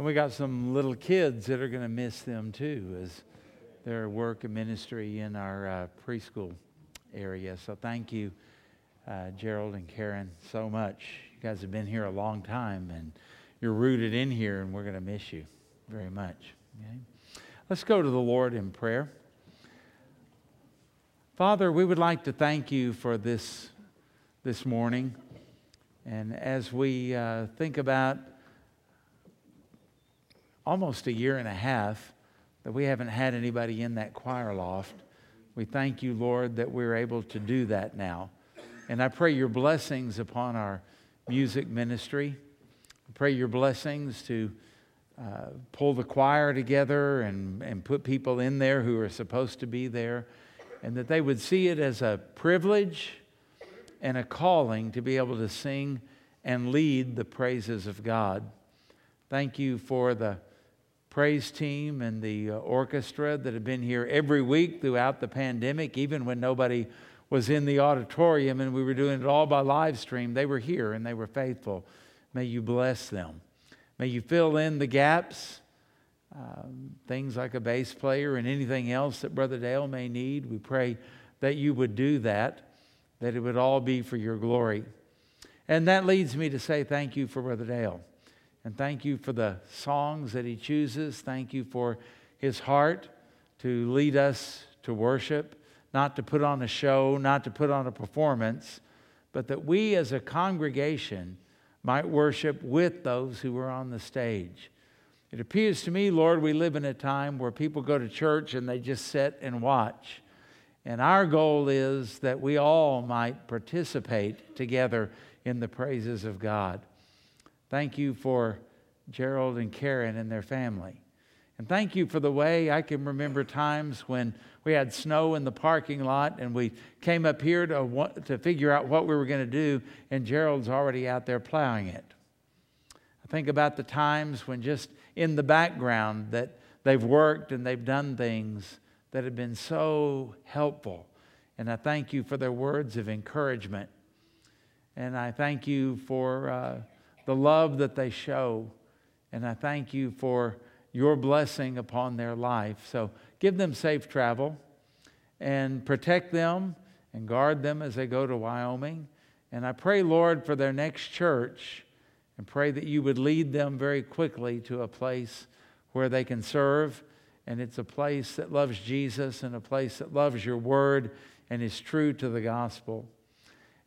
And we got some little kids that are going to miss them too as their work and ministry in our uh, preschool area. So thank you, uh, Gerald and Karen, so much. You guys have been here a long time and you're rooted in here, and we're going to miss you very much. Okay? Let's go to the Lord in prayer. Father, we would like to thank you for this this morning. And as we uh, think about almost a year and a half that we haven't had anybody in that choir loft, we thank you, Lord, that we're able to do that now. And I pray your blessings upon our music ministry. I pray your blessings to uh, pull the choir together and, and put people in there who are supposed to be there, and that they would see it as a privilege and a calling to be able to sing and lead the praises of God. Thank you for the praise team and the uh, orchestra that have been here every week throughout the pandemic, even when nobody was in the auditorium and we were doing it all by live stream. They were here and they were faithful. May you bless them. May you fill in the gaps, um, things like a bass player and anything else that Brother Dale may need. We pray that you would do that that it would all be for your glory. And that leads me to say thank you for Brother Dale. And thank you for the songs that he chooses. Thank you for his heart to lead us to worship, not to put on a show, not to put on a performance, but that we as a congregation might worship with those who are on the stage. It appears to me, Lord, we live in a time where people go to church and they just sit and watch. And our goal is that we all might participate together in the praises of God. Thank you for Gerald and Karen and their family. And thank you for the way I can remember times when we had snow in the parking lot and we came up here to, to figure out what we were going to do, and Gerald's already out there plowing it. I think about the times when just in the background that they've worked and they've done things that have been so helpful. And I thank you for their words of encouragement. And I thank you for uh, the love that they show. And I thank you for your blessing upon their life. So give them safe travel and protect them and guard them as they go to Wyoming. And I pray, Lord, for their next church and pray that you would lead them very quickly to a place where they can serve and it's a place that loves Jesus and a place that loves your word and is true to the gospel.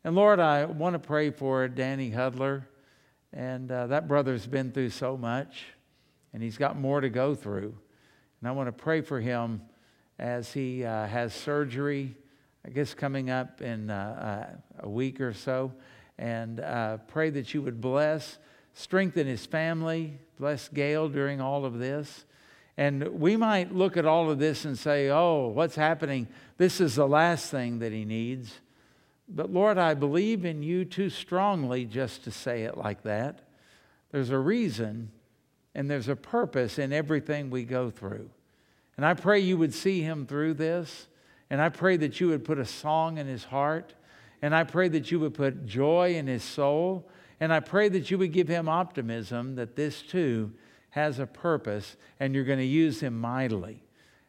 And Lord, I want to pray for Danny Hudler. And uh, that brother's been through so much, and he's got more to go through. And I want to pray for him as he uh, has surgery, I guess coming up in uh, uh a week or so. And uh, pray that you would bless, strengthen his family, bless Gail during all of this. And we might look at all of this and say, oh, what's happening? This is the last thing that he needs. But Lord, I believe in you too strongly just to say it like that. There's a reason and there's a purpose in everything we go through. And I pray you would see him through this. And I pray that you would put a song in his heart. And I pray that you would put joy in his soul. And I pray that you would give him optimism that this too has a purpose and you're going to use him mightily.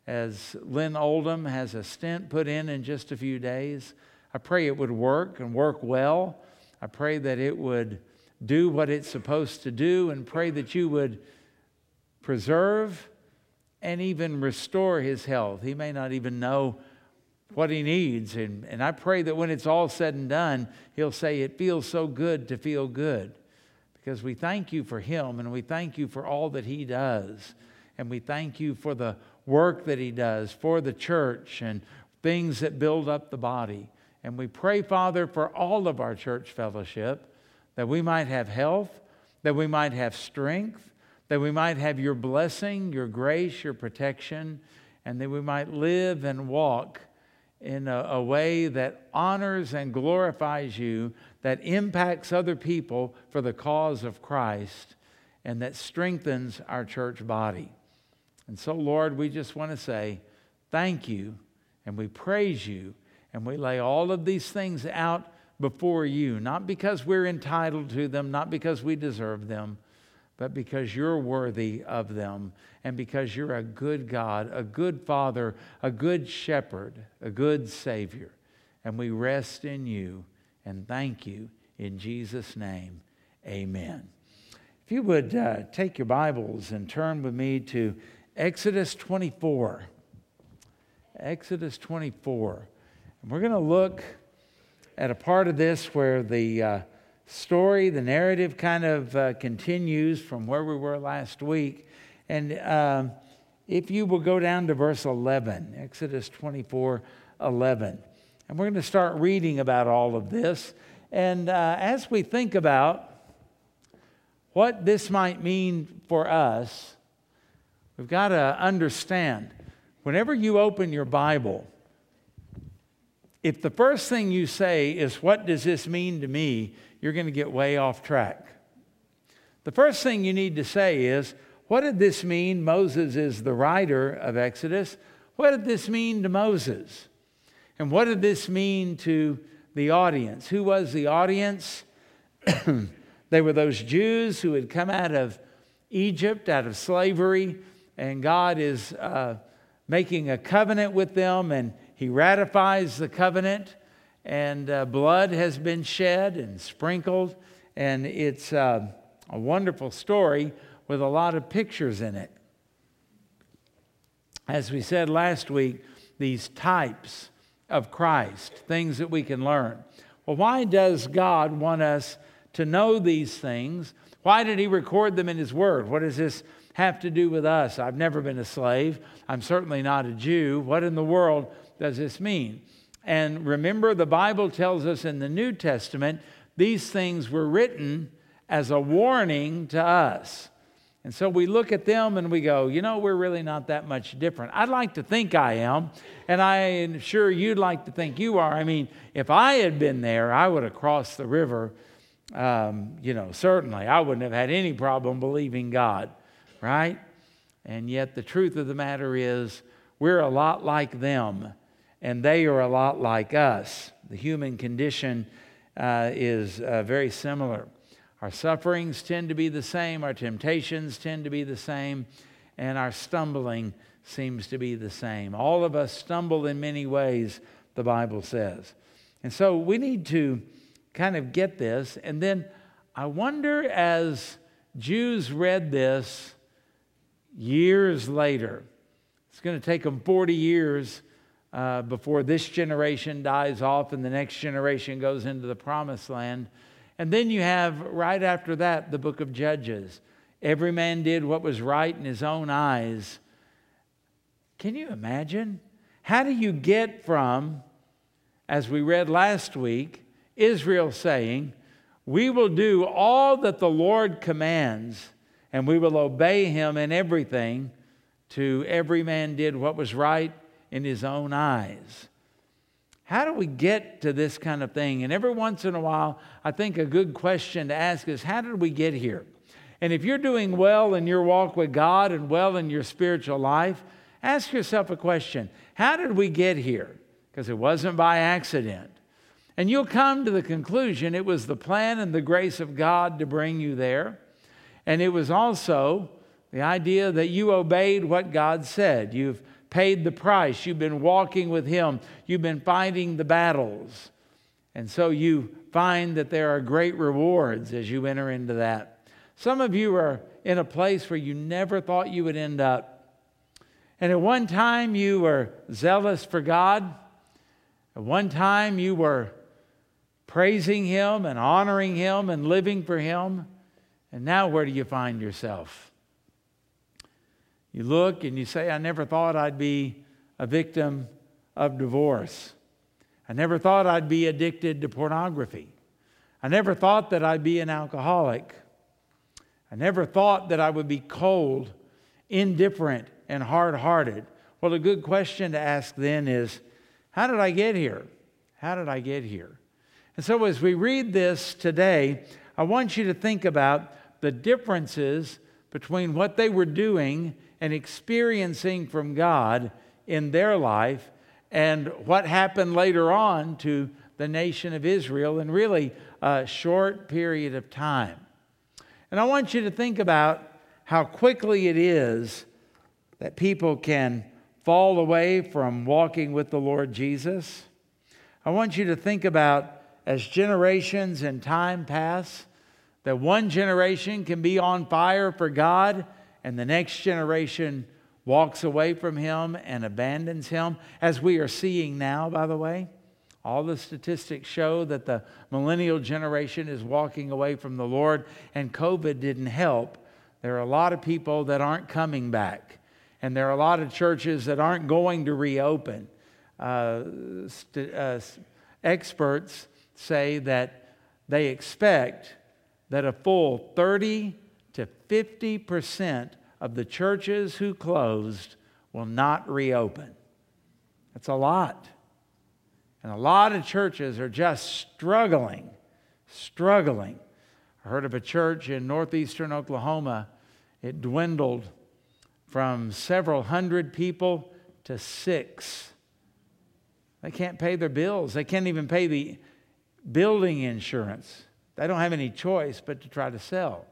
As Lynn Oldham has a stent put in in just a few days, I pray it would work and work well. I pray that it would do what it's supposed to do and pray that you would preserve and even restore his health. He may not even know what he needs. And, and I pray that when it's all said and done, he'll say, It feels so good to feel good because we thank you for him and we thank you for all that he does. And we thank you for the work that he does for the church and things that build up the body. And we pray, Father, for all of our church fellowship that we might have health, that we might have strength, that we might have your blessing, your grace, your protection, and that we might live and walk in a, a way that honors and glorifies you, that impacts other people for the cause of Christ and that strengthens our church body. And so, Lord, we just want to say thank you and we praise you and we lay all of these things out before you, not because we're entitled to them, not because we deserve them, but because you're worthy of them and because you're a good God, a good Father, a good shepherd, a good Savior. And we rest in you and thank you in Jesus' name. Amen. If you would uh, take your Bibles and turn with me to Exodus 24. Exodus 24. We're going to look at a part of this where the uh, story, the narrative kind of uh, continues from where we were last week. And um, if you will go down to verse 11, Exodus 24 11. And we're going to start reading about all of this. And uh, as we think about what this might mean for us, we've got to understand whenever you open your Bible, if the first thing you say is, What does this mean to me? you're going to get way off track. The first thing you need to say is, What did this mean? Moses is the writer of Exodus. What did this mean to Moses? And what did this mean to the audience? Who was the audience? they were those Jews who had come out of Egypt, out of slavery, and God is uh, making a covenant with them, and He ratifies the covenant, and uh, blood has been shed and sprinkled, and it's uh, a wonderful story with a lot of pictures in it. As we said last week, these types of Christ, things that we can learn. Well, why does God want us to know these things? Why did He record them in His Word? What is this have to do with us? I've never been a slave. I'm certainly not a Jew. What in the world does this mean? And remember, the Bible tells us in the New Testament these things were written as a warning to us. And so we look at them and we go, you know, we're really not that much different. I'd like to think I am, and I'm sure you'd like to think you are. I mean, if I had been there, I would have crossed the river. Um, you know, certainly I wouldn't have had any problem believing God, right? And yet the truth of the matter is, we're a lot like them, and they are a lot like us. The human condition uh, is uh, very similar. Our sufferings tend to be the same, our temptations tend to be the same, and our stumbling seems to be the same. All of us stumble in many ways, the Bible says. And so we need to kind of get this. And then I wonder as Jews read this years later, it's going to take them 40 years uh, before this generation dies off and the next generation goes into the promised land. And then you have, right after that, the book of Judges. Every man did what was right in his own eyes. Can you imagine? How do you get from, as we read last week, Israel saying, We will do all that the Lord commands, and we will obey him in everything, to every man did what was right in his own eyes? How do we get to this kind of thing? And every once in a while, I think a good question to ask is how did we get here? And if you're doing well in your walk with God and well in your spiritual life, ask yourself a question How did we get here? Because it wasn't by accident. And you'll come to the conclusion it was the plan and the grace of God to bring you there. And it was also the idea that you obeyed what God said. You've paid the price. You've been walking with Him. You've been fighting the battles. And so you find that there are great rewards as you enter into that. Some of you are in a place where you never thought you would end up. And at one time you were zealous for God. At one time you were praising Him and honoring Him and living for Him. And now where do you find yourself? You look and you say, I never thought I'd be a victim of divorce. I never thought I'd be addicted to pornography. I never thought that I'd be an alcoholic. I never thought that I would be cold, indifferent, and hard hearted. Well, a good question to ask then is how did I get here? How did I get here? And so, as we read this today, I want you to think about the differences between what they were doing and experiencing from God in their life and what happened later on to the nation of Israel in really a short period of time. And I want you to think about how quickly it is that people can fall away from walking with the Lord Jesus. I want you to think about as generations and time pass, that one generation can be on fire for God and the next generation walks away from Him and abandons Him, as we are seeing now, by the way. All the statistics show that the millennial generation is walking away from the Lord, and COVID didn't help. There are a lot of people that aren't coming back, and there are a lot of churches that aren't going to reopen. Uh, st- uh, experts say that they expect that a full 30 to 50 percent of the churches who closed will not reopen. That's a lot. And a lot of churches are just struggling, struggling. I heard of a church in northeastern Oklahoma. It dwindled from several hundred people to six. They can't pay their bills. They can't even pay the building insurance. They don't have any choice but to try to sell.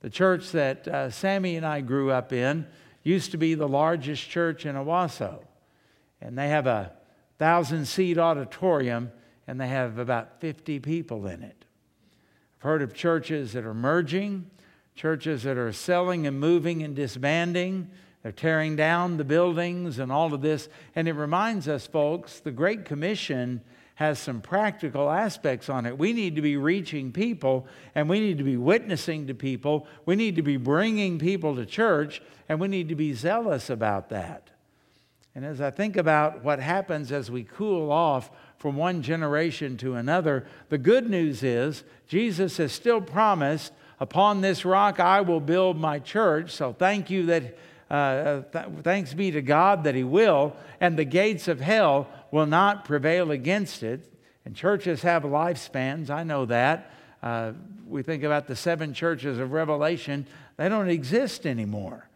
The church that uh, Sammy and I grew up in used to be the largest church in Owasso. And they have a thousand seat auditorium and they have about 50 people in it. I've heard of churches that are merging, churches that are selling and moving and disbanding. They're tearing down the buildings and all of this. And it reminds us, folks, the Great Commission has some practical aspects on it. We need to be reaching people and we need to be witnessing to people. We need to be bringing people to church and we need to be zealous about that. And as I think about what happens as we cool off from one generation to another, the good news is Jesus has still promised, Upon this rock I will build my church. So thank you that. Uh, th- thanks be to God that He will, and the gates of hell will not prevail against it. And churches have lifespans, I know that. Uh, we think about the seven churches of Revelation, they don't exist anymore.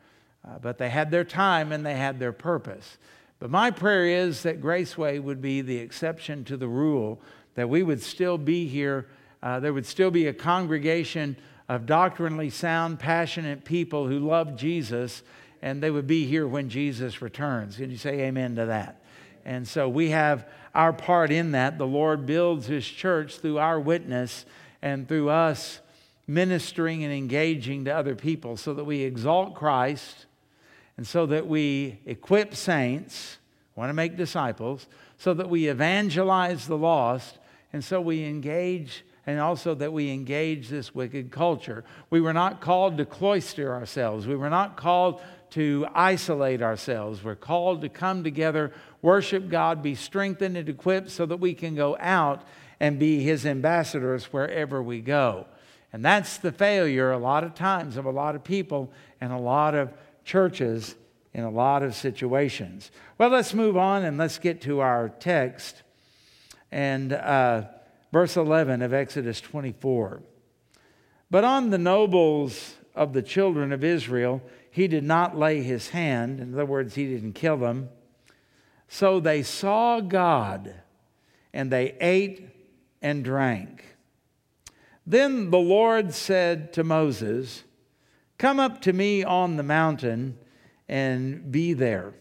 Uh, but they had their time and they had their purpose. But my prayer is that Graceway would be the exception to the rule, that we would still be here. Uh, there would still be a congregation of doctrinally sound, passionate people who love Jesus, and they would be here when Jesus returns. Can you say amen to that? And so we have our part in that. The Lord builds His church through our witness and through us ministering and engaging to other people so that we exalt Christ and so that we equip saints, want to make disciples, so that we evangelize the lost, and so we engage and also that we engage this wicked culture. We were not called to cloister ourselves. We were not called to isolate ourselves. We're called to come together worship God, be strengthened and equipped so that we can go out and be His ambassadors wherever we go. And that's the failure a lot of times of a lot of people and a lot of churches in a lot of situations. Well, let's move on and let's get to our text and uh, verse 11 of Exodus 24. But on the nobles of the children of Israel, he did not lay his hand. In other words, he didn't kill them. So they saw God, and they ate and drank. Then the Lord said to Moses, Come up to me on the mountain and be there.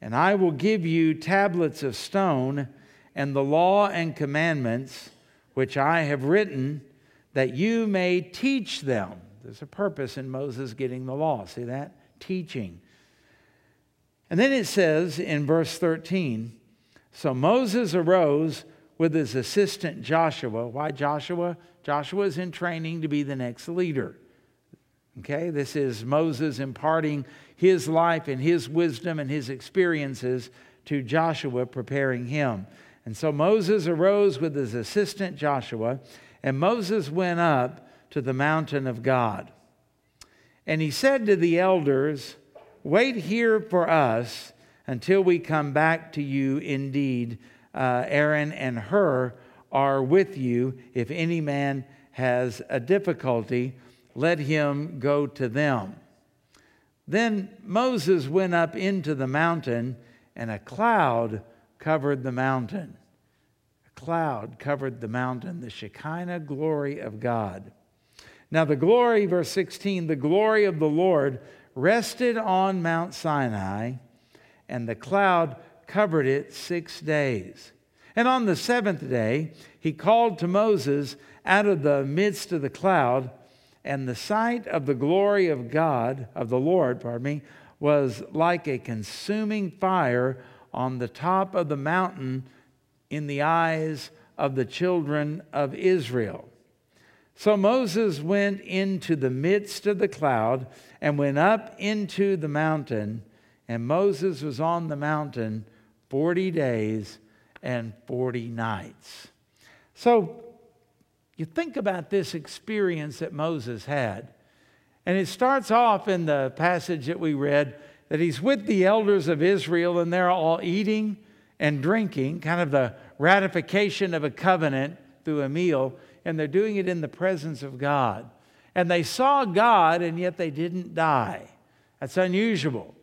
And I will give you tablets of stone and the law and commandments which I have written, that you may teach them. There's a purpose in Moses getting the law. See that? Teaching. And then it says in verse 13 So Moses arose with his assistant Joshua. Why Joshua? Joshua is in training to be the next leader. Okay, this is Moses imparting his life and his wisdom and his experiences to Joshua, preparing him. And so Moses arose with his assistant Joshua, and Moses went up to the mountain of God. And he said to the elders, Wait here for us until we come back to you. Indeed, uh, Aaron and Hur are with you. If any man has a difficulty, let him go to them. Then Moses went up into the mountain, and a cloud covered the mountain. A cloud covered the mountain, the Shekinah glory of God. Now, the glory, verse 16, the glory of the Lord rested on Mount Sinai, and the cloud covered it six days. And on the seventh day, he called to Moses out of the midst of the cloud, and the sight of the glory of God, of the Lord, pardon me, was like a consuming fire on the top of the mountain in the eyes of the children of Israel. So Moses went into the midst of the cloud and went up into the mountain, and Moses was on the mountain 40 days and 40 nights. So you think about this experience that Moses had. And it starts off in the passage that we read that he's with the elders of Israel and they're all eating and drinking, kind of the ratification of a covenant through a meal, and they're doing it in the presence of God. And they saw God and yet they didn't die. That's unusual.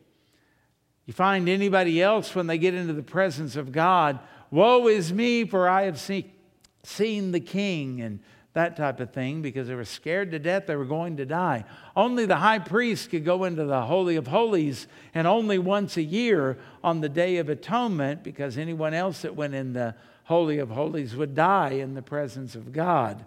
You find anybody else when they get into the presence of God, woe is me, for I have seen, the king, and that type of thing because they were scared to death they were going to die. Only the high priest could go into the Holy of Holies, and only once a year on the Day of Atonement because anyone else that went in the Holy of Holies would die in the presence of God.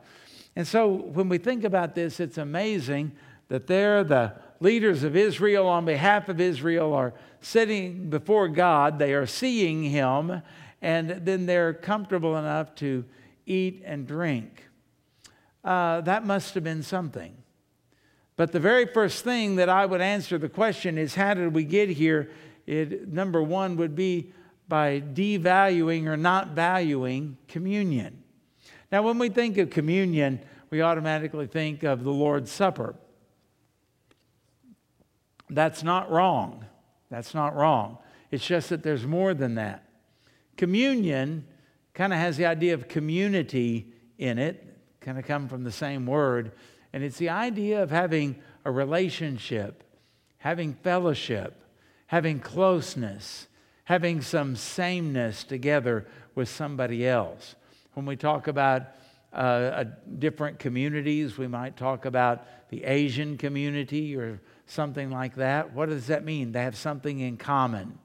And so when we think about this, it's amazing that they're the leaders of Israel on behalf of Israel are sitting before God, they are seeing Him, and then they're comfortable enough to eat and drink uh, that must have been something. But the very first thing that I would answer the question is how did we get here? It, number one would be by devaluing or not valuing communion. Now, when we think of communion, we automatically think of the Lord's Supper. That's not wrong. That's not wrong. It's just that there's more than that. Communion kind of has the idea of community in it kind of come from the same word. And it's the idea of having a relationship, having fellowship, having closeness, having some sameness together with somebody else. When we talk about uh, different communities, we might talk about the Asian community or something like that. What does that mean? They have something in common.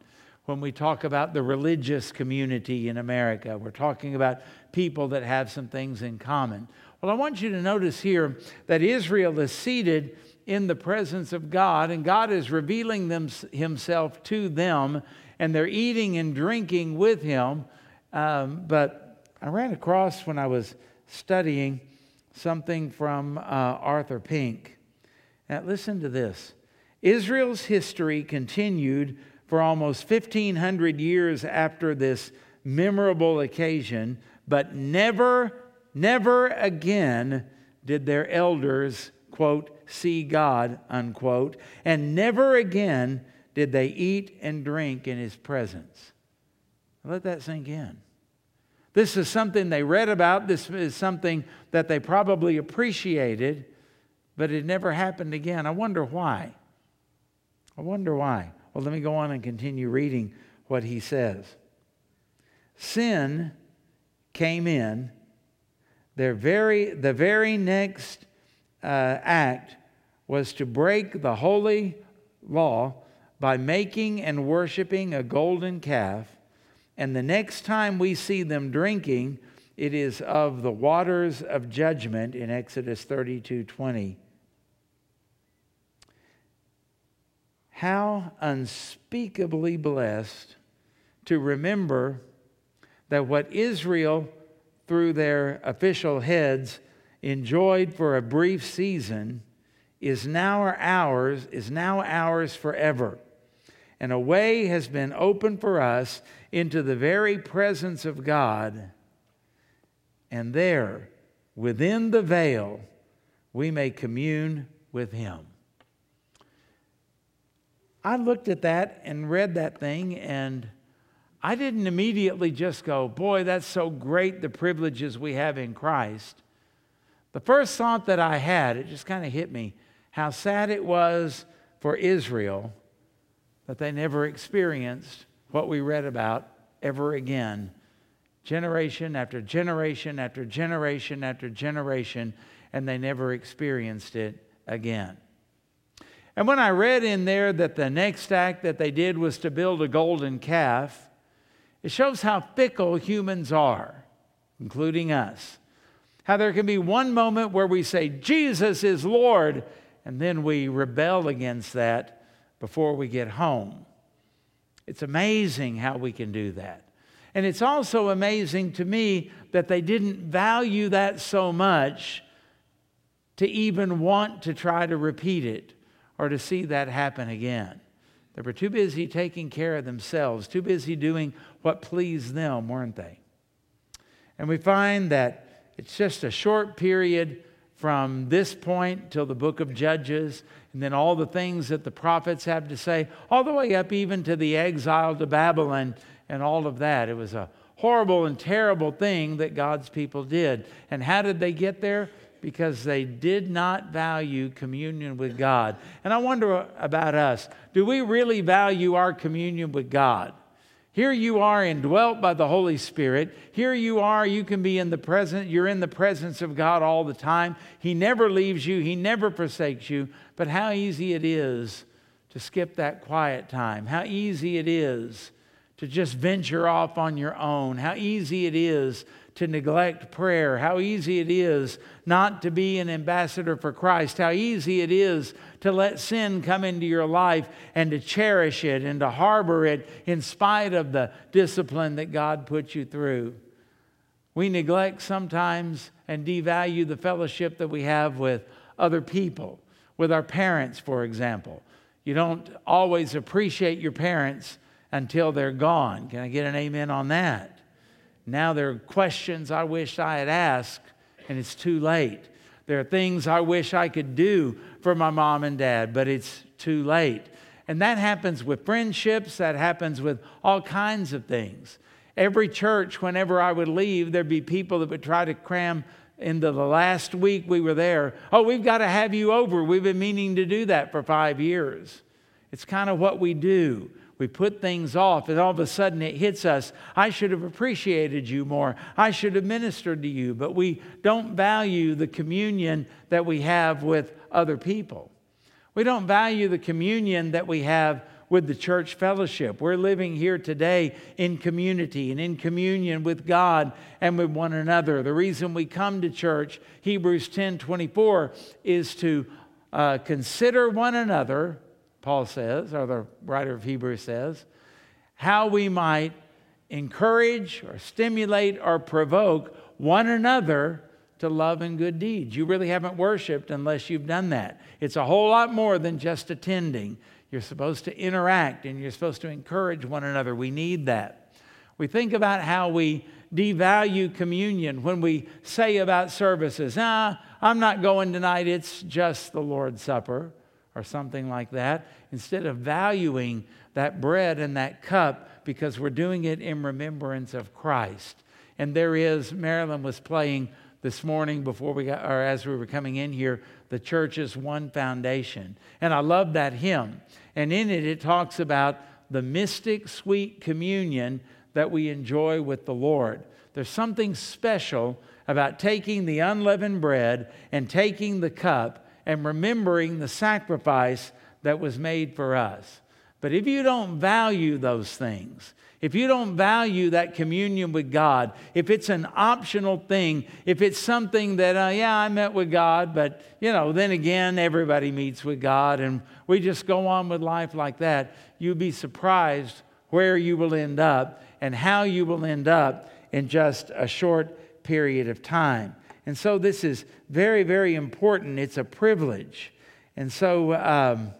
When we talk about the religious community in America, we're talking about people that have some things in common. Well, I want you to notice here that Israel is seated in the presence of God, and God is revealing them, Himself to them, and they're eating and drinking with Him. Um, but I ran across when I was studying something from uh, Arthur Pink. Now, listen to this Israel's history continued for almost 1,500 years after this memorable occasion, but never Never again did their elders, quote, see God, unquote, and never again did they eat and drink in his presence. Let that sink in. This is something they read about. This is something that they probably appreciated, but it never happened again. I wonder why. I wonder why. Well, let me go on and continue reading what he says. Sin came in their very, the very next uh, act was to break the holy law by making and worshiping a golden calf. And the next time we see them drinking, it is of the waters of judgment in Exodus 32 20. How unspeakably blessed to remember that what Israel through their official heads enjoyed for a brief season is now ours is now ours forever and a way has been opened for us into the very presence of God and there within the veil we may commune with him I looked at that and read that thing and I didn't immediately just go, boy, that's so great the privileges we have in Christ. The first thought that I had, it just kind of hit me, how sad it was for Israel that they never experienced what we read about ever again. Generation after generation after generation after generation. and they never experienced it again. And when I read in there that the next act that they did was to build a golden calf, it shows how fickle humans are, including us. How there can be one moment where we say, Jesus is Lord, and then we rebel against that before we get home. It's amazing how we can do that. And it's also amazing to me that they didn't value that so much to even want to try to repeat it or to see that happen again. They were too busy taking care of themselves, too busy doing what pleased them, weren't they? And we find that it's just a short period from this point till the book of Judges, and then all the things that the prophets have to say, all the way up even to the exile to Babylon and all of that. It was a horrible and terrible thing that God's people did. And how did they get there? Because they did not value communion with God. And I wonder about us do we really value our communion with God? Here you are indwelt by the Holy Spirit. Here you are, you can be in the present, you're in the presence of God all the time. He never leaves you, He never forsakes you. But how easy it is to skip that quiet time. How easy it is to just venture off on your own. How easy it is to neglect prayer, how easy it is not to be an ambassador for Christ, how easy it is to let sin come into your life and to cherish it and to harbor it in spite of the discipline that God puts you through. We neglect sometimes and devalue the fellowship that we have with other people, with our parents, for example. You don't always appreciate your parents until they're gone. Can I get an amen on that? Now there are questions I wish I had asked, and it's too late. There are things I wish I could do for my mom and dad, but it's too late. And that happens with friendships, that happens with all kinds of things. Every church, whenever I would leave, there'd be people that would try to cram into the last week we were there. Oh, we've got to have you over. We've been meaning to do that for five years. It's kind of what we do. We put things off, and all of a sudden it hits us. I should have appreciated you more. I should have ministered to you. But we don't value the communion that we have with other people. We don't value the communion that we have with the church fellowship. We're living here today in community and in communion with God and with one another. The reason we come to church, Hebrews 10 24, is to uh, consider one another Paul says, or the writer of Hebrews says, how we might encourage or stimulate or provoke one another to love and good deeds. You really haven't worshiped unless you've done that. It's a whole lot more than just attending. You're supposed to interact and you're supposed to encourage one another. We need that. We think about how we devalue communion when we say about services, ah, I'm not going tonight, it's just the Lord's Supper or something like that, instead of valuing that bread and that cup because we're doing it in remembrance of Christ. And there is, Marilyn was playing this morning before we got, or as we were coming in here, the church's one foundation. And I love that hymn. And in it, it talks about the mystic sweet communion that we enjoy with the Lord. There's something special about taking the unleavened bread and taking the cup and remembering the sacrifice that was made for us. But if you don't value those things, if you don't value that communion with God, if it's an optional thing, if it's something that, uh, yeah, I met with God, but, you know, then again, everybody meets with God and we just go on with life like that, you'll be surprised where you will end up and how you will end up in just a short period of time. And so this is very, very important. It's a privilege. And so um,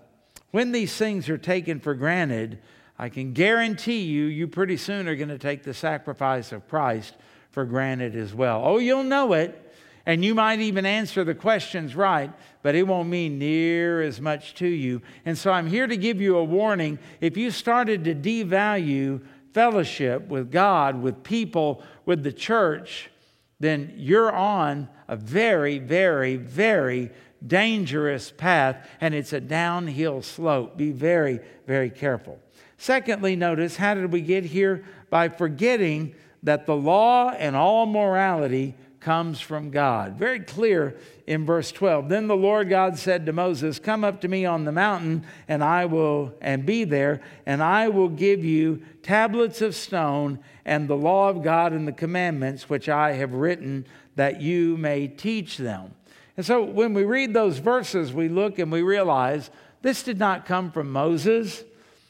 when these things are taken for granted, I can guarantee you, you pretty soon are going to take the sacrifice of Christ for granted as well. Oh, you'll know it. And you might even answer the questions right, but it won't mean near as much to you. And so I'm here to give you a warning. If you started to devalue fellowship with God, with people, with the church, then you're on a very, very, very dangerous path, and it's a downhill slope. Be very, very careful. Secondly, notice how did we get here? By forgetting that the law and all morality comes from God. Very clear in verse 12. Then the Lord God said to Moses, Come up to me on the mountain, and I will and be there, and I will give you tablets of stone and the law of God and the commandments which I have written that you may teach them. And so when we read those verses, we look and we realize this did not come from Moses,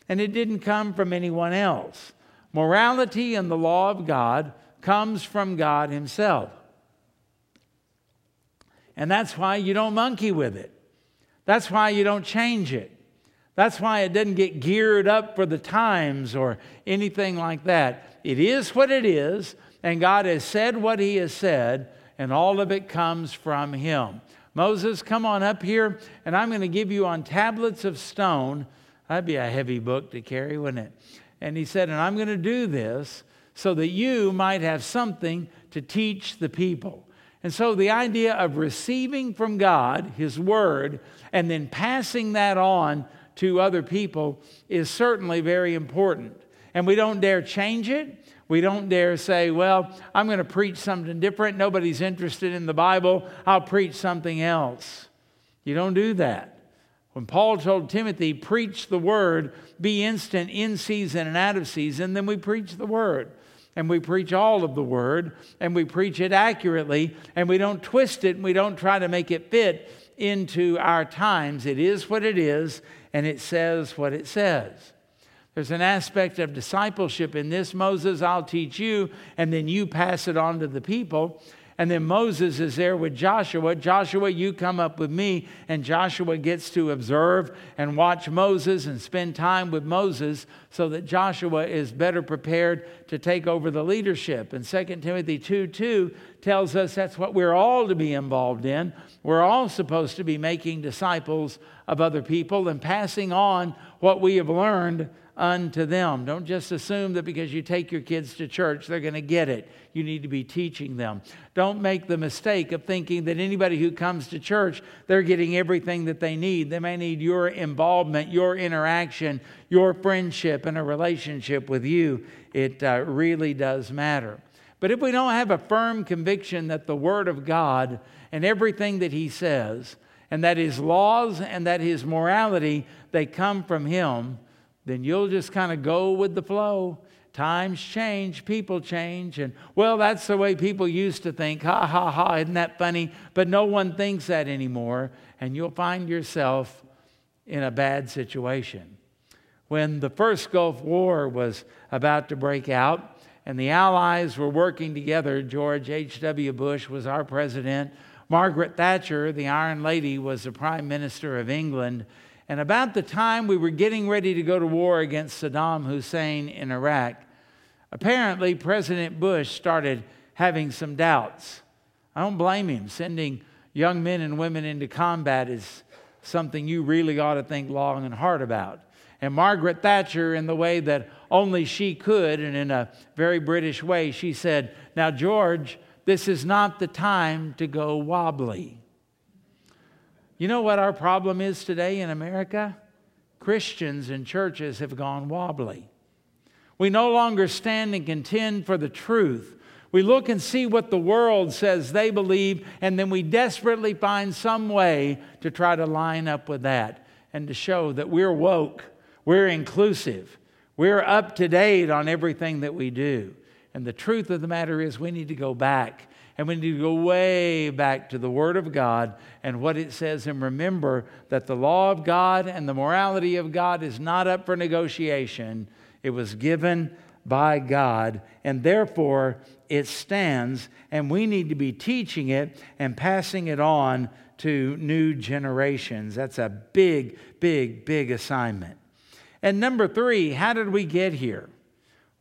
and it didn't come from anyone else. Morality and the law of God comes from God Himself. And that's why you don't monkey with it. That's why you don't change it. That's why it doesn't get geared up for the times or anything like that. It is what it is, and God has said what He has said, and all of it comes from Him. Moses, come on up here, and I'm going to give you on tablets of stone. That'd be a heavy book to carry, wouldn't it? And he said, And I'm going to do this so that you might have something to teach the people. And so the idea of receiving from God His Word and then passing that on to other people is certainly very important. And we don't dare change it. We don't dare say, well, I'm going to preach something different. Nobody's interested in the Bible. I'll preach something else. You don't do that. When Paul told Timothy, preach the word, be instant in season and out of season, then we preach the word and we preach all of the word and we preach it accurately and we don't twist it and we don't try to make it fit into our times. It is what it is and it says what it says. There's an aspect of discipleship in this. Moses, I'll teach you, and then you pass it on to the people. And then Moses is there with Joshua. Joshua, you come up with me. And Joshua gets to observe and watch Moses and spend time with Moses so that Joshua is better prepared to take over the leadership. And 2 Timothy 2 2 tells us that's what we're all to be involved in. We're all supposed to be making disciples of other people and passing on what we have learned unto them. Don't just assume that because you take your kids to church, they're going to get it. You need to be teaching them. Don't make the mistake of thinking that anybody who comes to church, they're getting everything that they need. They may need your involvement, your interaction, your friendship, and a relationship with you. It uh, really does matter. But if we don't have a firm conviction that the Word of God and everything that He says, and that His laws and that His morality, they come from Him, then you'll just kind of go with the flow. Times change, people change, and well, that's the way people used to think. Ha ha ha, isn't that funny? But no one thinks that anymore, and you'll find yourself in a bad situation. When the first Gulf War was about to break out, and the Allies were working together, George H.W. Bush was our president, Margaret Thatcher, the Iron Lady, was the Prime Minister of England. And about the time we were getting ready to go to war against Saddam Hussein in Iraq, apparently President Bush started having some doubts. I don't blame him. Sending young men and women into combat is something you really ought to think long and hard about. And Margaret Thatcher, in the way that only she could, and in a very British way, she said, Now, George, this is not the time to go wobbly. You know what our problem is today in America? Christians and churches have gone wobbly. We no longer stand and contend for the truth. We look and see what the world says they believe, and then we desperately find some way to try to line up with that and to show that we're woke, we're inclusive, we're up to date on everything that we do. And the truth of the matter is, we need to go back and we need to go way back to the Word of God and what it says, and remember that the law of God and the morality of God is not up for negotiation. It was given by God, and therefore it stands, and we need to be teaching it and passing it on to new generations. That's a big, big, big assignment. And number three, how did we get here?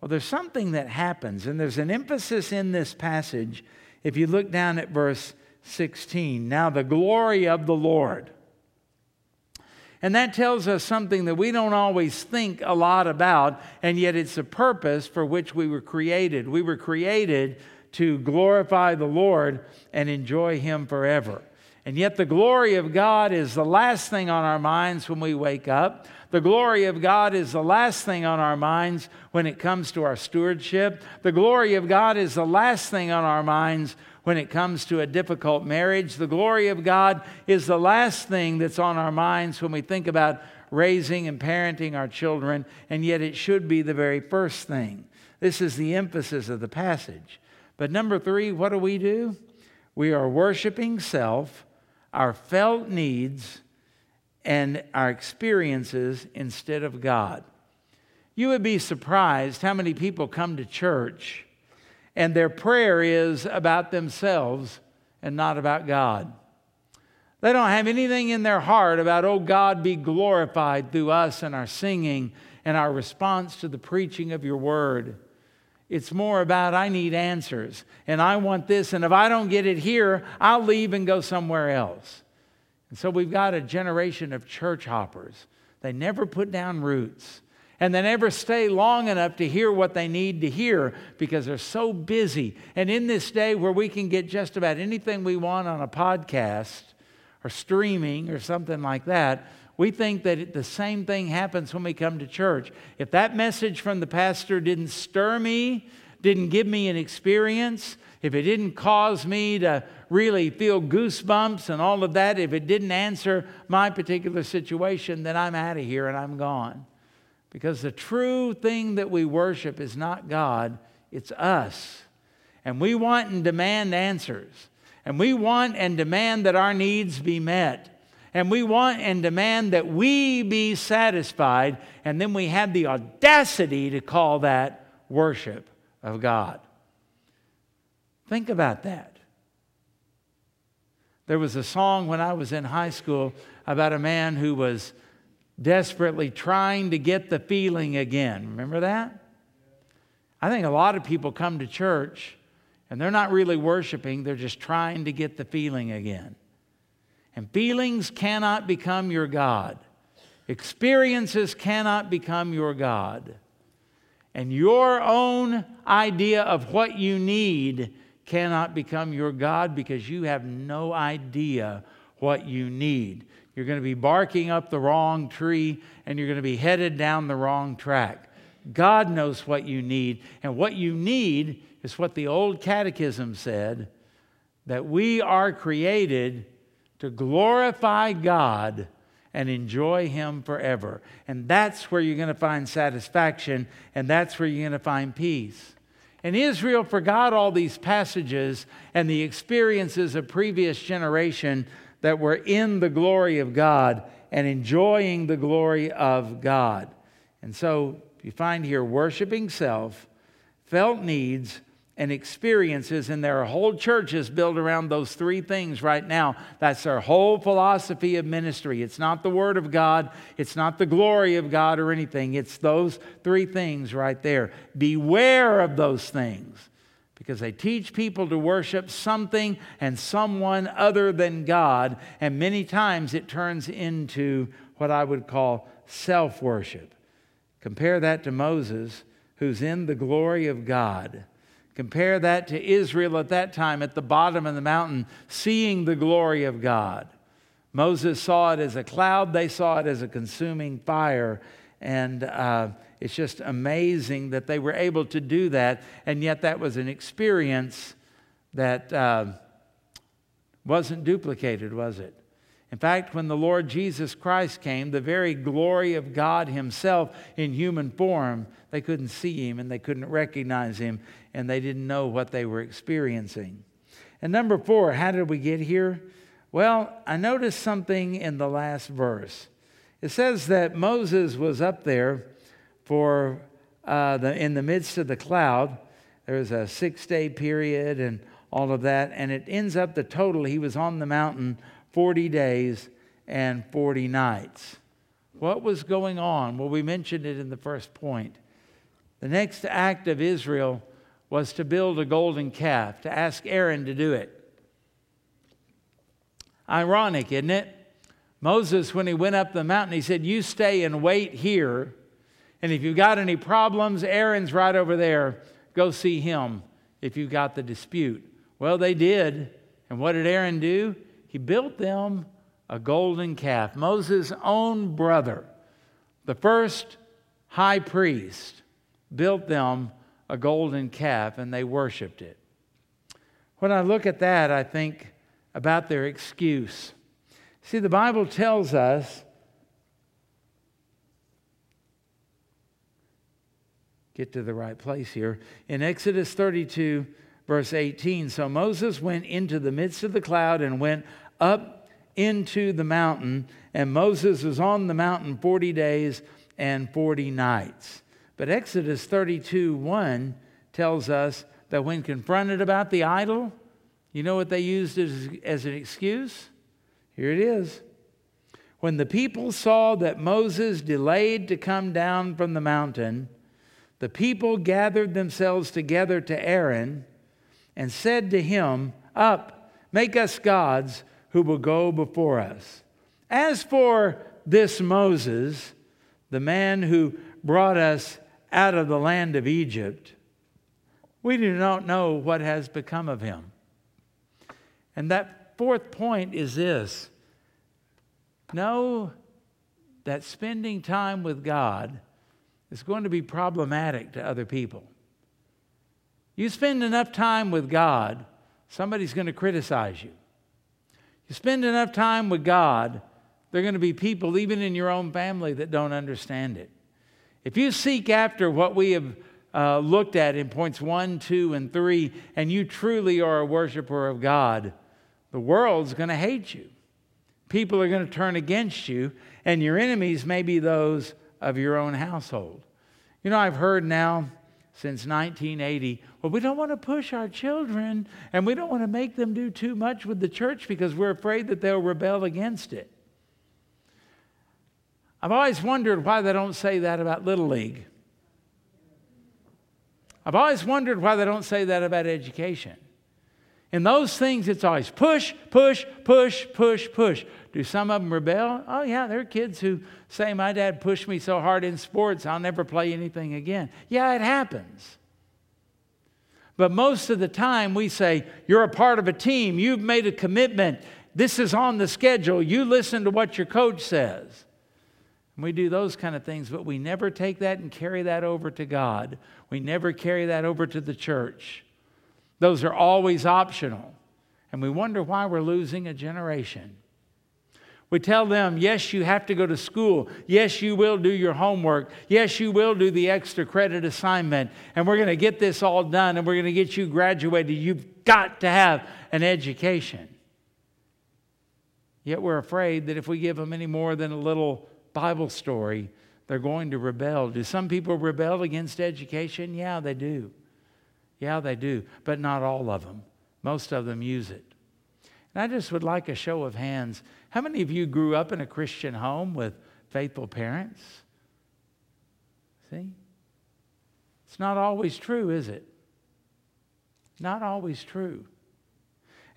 Well, there's something that happens, and there's an emphasis in this passage if you look down at verse 16, now the glory of the Lord. And that tells us something that we don't always think a lot about, and yet it's a purpose for which we were created. We were created to glorify the Lord and enjoy Him forever. And yet, the glory of God is the last thing on our minds when we wake up. The glory of God is the last thing on our minds when it comes to our stewardship. The glory of God is the last thing on our minds when it comes to a difficult marriage. The glory of God is the last thing that's on our minds when we think about raising and parenting our children, and yet it should be the very first thing. This is the emphasis of the passage. But number three, what do we do? We are worshiping self, our felt needs, and our experiences instead of God. You would be surprised how many people come to church and their prayer is about themselves and not about God. They don't have anything in their heart about, oh, God be glorified through us and our singing and our response to the preaching of your word. It's more about, I need answers and I want this, and if I don't get it here, I'll leave and go somewhere else. And so we've got a generation of church hoppers. They never put down roots and they never stay long enough to hear what they need to hear because they're so busy. And in this day where we can get just about anything we want on a podcast or streaming or something like that, we think that the same thing happens when we come to church. If that message from the pastor didn't stir me, didn't give me an experience, if it didn't cause me to really feel goosebumps and all of that, if it didn't answer my particular situation, then I'm out of here and I'm gone. Because the true thing that we worship is not God, it's us. And we want and demand answers. And we want and demand that our needs be met. And we want and demand that we be satisfied. And then we have the audacity to call that worship of God. Think about that. There was a song when I was in high school about a man who was desperately trying to get the feeling again. Remember that? I think a lot of people come to church and they're not really worshiping, they're just trying to get the feeling again. And feelings cannot become your God, experiences cannot become your God. And your own idea of what you need cannot become your God because you have no idea what you need. You're going to be barking up the wrong tree and you're going to be headed down the wrong track. God knows what you need, and what you need is what the old catechism said that we are created to glorify God and enjoy Him forever. And that's where you're going to find satisfaction, and that's where you're going to find peace. And Israel forgot all these passages and the experiences of previous generation that we're in the glory of God and enjoying the glory of God. And so you find here worshiping self, felt needs, and experiences, and there are whole churches built around those three things right now. That's their whole philosophy of ministry. It's not the Word of God, it's not the glory of God or anything. It's those three things right there. Beware of those things because they teach people to worship something and someone other than God, and many times it turns into what I would call self worship. Compare that to Moses, who's in the glory of God. Compare that to Israel at that time at the bottom of the mountain, seeing the glory of God. Moses saw it as a cloud, they saw it as a consuming fire. And uh, it's just amazing that they were able to do that, and yet that was an experience that uh, wasn't duplicated, was it? In fact, when the Lord Jesus Christ came, the very glory of God Himself in human form, they couldn't see Him and they couldn't recognize Him and they didn't know what they were experiencing. And number four, how did we get here? Well, I noticed something in the last verse. It says that Moses was up there for uh, the, in the midst of the cloud. There was a six day period and all of that. And it ends up the total, he was on the mountain 40 days and 40 nights. What was going on? Well, we mentioned it in the first point. The next act of Israel was to build a golden calf, to ask Aaron to do it. Ironic, isn't it? Moses, when he went up the mountain, he said, You stay and wait here and if you've got any problems, Aaron's right over there. Go see him if you've got the dispute. Well, they did. And what did Aaron do? He built them a golden calf. Moses' own brother, the first high priest, built them a golden calf and they worshiped it. When I look at that, I think about their excuse. See, the Bible tells us get to the right place here. In Exodus 32, verse 18, so Moses went into the midst of the cloud and went up into the mountain, and Moses was on the mountain 40 days and 40 nights. But Exodus 32, 1 tells us that when confronted about the idol, you know what they used as, as an excuse? Here it is. When the people saw that Moses delayed to come down from the mountain, the people gathered themselves together to Aaron and said to him, Up, make us gods who will go before us. As for this Moses, the man who brought us out of the land of Egypt, we do not know what has become of him. And that fourth point is this know that spending time with God is going to be problematic to other people. You spend enough time with God, somebody's going to criticize you. You spend enough time with God, there are going to be people, even in your own family, that don't understand it. If you seek after what we have uh, looked at in points one, two, and three, and you truly are a worshiper of God, the world's going to hate you. People are going to turn against you, and your enemies may be those of your own household. You know, I've heard now since 1980, well, we don't want to push our children and we don't want to make them do too much with the church because we're afraid that they'll rebel against it. I've always wondered why they don't say that about Little League. I've always wondered why they don't say that about education. In those things, it's always push, push, push, push, push. Do some of them rebel? Oh, yeah, there are kids who say, My dad pushed me so hard in sports, I'll never play anything again. Yeah, it happens. But most of the time, we say, You're a part of a team, you've made a commitment, this is on the schedule, you listen to what your coach says. And we do those kind of things, but we never take that and carry that over to God. We never carry that over to the church. Those are always optional. And we wonder why we're losing a generation. We tell them, yes, you have to go to school. Yes, you will do your homework. Yes, you will do the extra credit assignment. And we're going to get this all done and we're going to get you graduated. You've got to have an education. Yet we're afraid that if we give them any more than a little Bible story, they're going to rebel. Do some people rebel against education? Yeah, they do. Yeah, they do, but not all of them. Most of them use it. And I just would like a show of hands. How many of you grew up in a Christian home with faithful parents? See? It's not always true, is it? Not always true.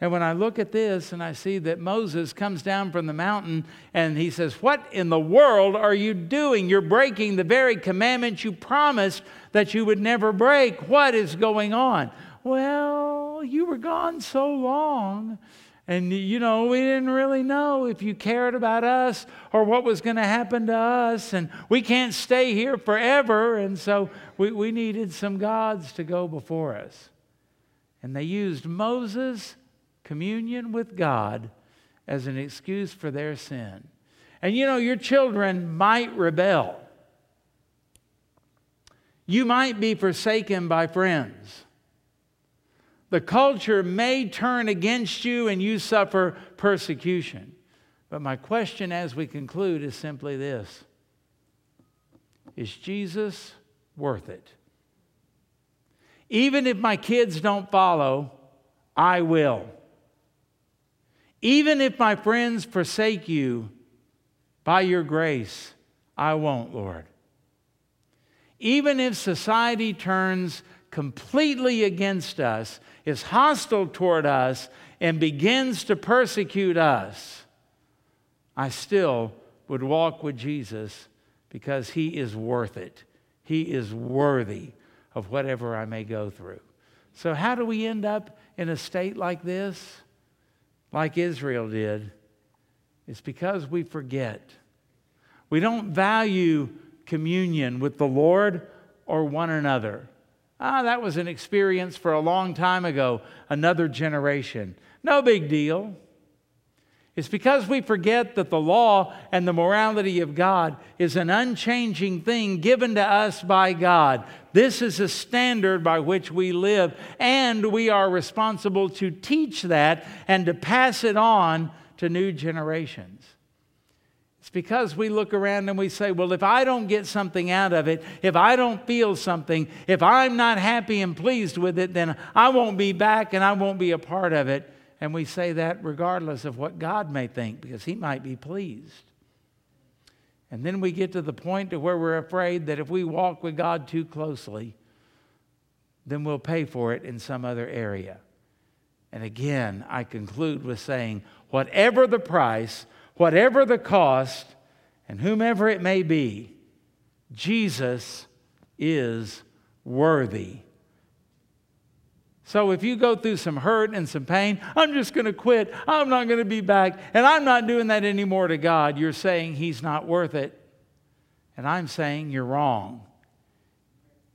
And when I look at this and I see that Moses comes down from the mountain and he says, What in the world are you doing? You're breaking the very commandment you promised that you would never break. What is going on? Well, you were gone so long. And, you know, we didn't really know if you cared about us or what was going to happen to us. And we can't stay here forever. And so we, we needed some gods to go before us. And they used Moses communion with God as an excuse for their sin. And you know, your children might rebel. You might be forsaken by friends. The culture may turn against you and you suffer persecution. But my question as we conclude is simply this Is Jesus worth it? Even if my kids don't follow, I will. Even if my friends forsake you, by your grace, I won't, Lord. Even if society turns completely against us, is hostile toward us, and begins to persecute us, I still would walk with Jesus because he is worth it. He is worthy of whatever I may go through. So, how do we end up in a state like this? Like Israel did, it's because we forget. We don't value communion with the Lord or one another. Ah, that was an experience for a long time ago, another generation. No big deal. It's because we forget that the law and the morality of God is an unchanging thing given to us by God. This is a standard by which we live, and we are responsible to teach that and to pass it on to new generations. It's because we look around and we say, well, if I don't get something out of it, if I don't feel something, if I'm not happy and pleased with it, then I won't be back and I won't be a part of it. And we say that regardless of what God may think, because He might be pleased. And then we get to the point to where we're afraid that if we walk with God too closely, then we'll pay for it in some other area. And again, I conclude with saying, whatever the price, whatever the cost, and whomever it may be, Jesus is worthy so if you go through some hurt and some pain, I'm just going to quit. I'm not going to be back. And I'm not doing that anymore to God. You're saying He's not worth it. And I'm saying you're wrong.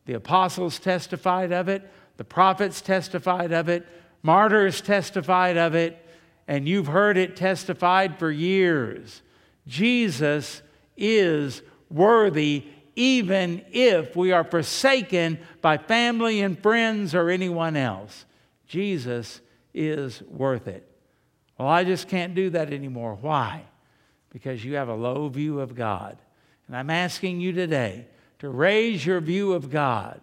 The apostles testified of it, the prophets testified of it, martyrs testified of it, and you've heard it testified for years. Jesus is worthy even if we are forsaken by family and friends or anyone else. Jesus is worth it. Well, I just can't do that anymore. Why? Because you have a low view of God. And I'm asking you today to raise your view of God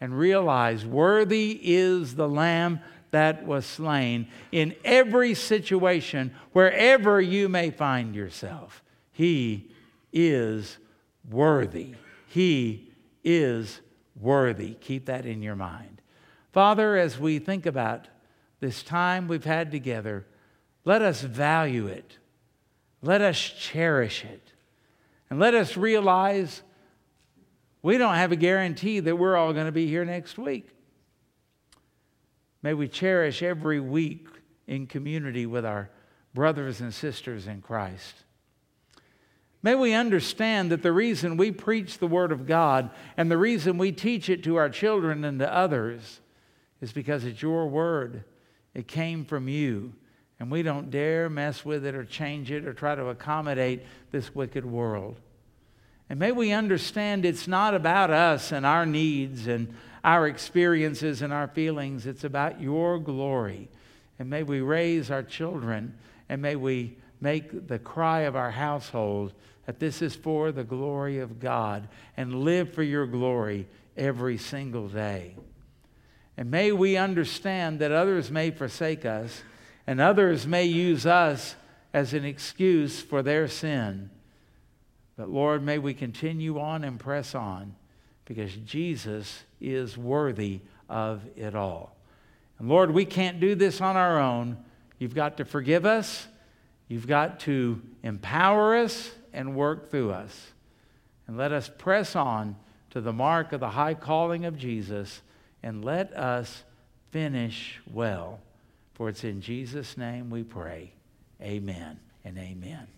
and realize worthy is the Lamb that was slain in every situation, wherever you may find yourself. He is worthy. He is worthy. Keep that in your mind. Father, as we think about this time we've had together, let us value it. Let us cherish it. And let us realize we don't have a guarantee that we're all going to be here next week. May we cherish every week in community with our brothers and sisters in Christ. May we understand that the reason we preach the Word of God and the reason we teach it to our children and to others is because it's your Word. It came from you. And we don't dare mess with it or change it or try to accommodate this wicked world. And may we understand it's not about us and our needs and our experiences and our feelings. It's about your glory. And may we raise our children and may we make the cry of our household that this is for the glory of God and live for your glory every single day. And may we understand that others may forsake us and others may use us as an excuse for their sin. But Lord, may we continue on and press on because Jesus is worthy of it all. And Lord, we can't do this on our own. You've got to forgive us. You've got to empower us and work through us. And let us press on to the mark of the high calling of Jesus and let us finish well. For it's in Jesus' name we pray. Amen and amen.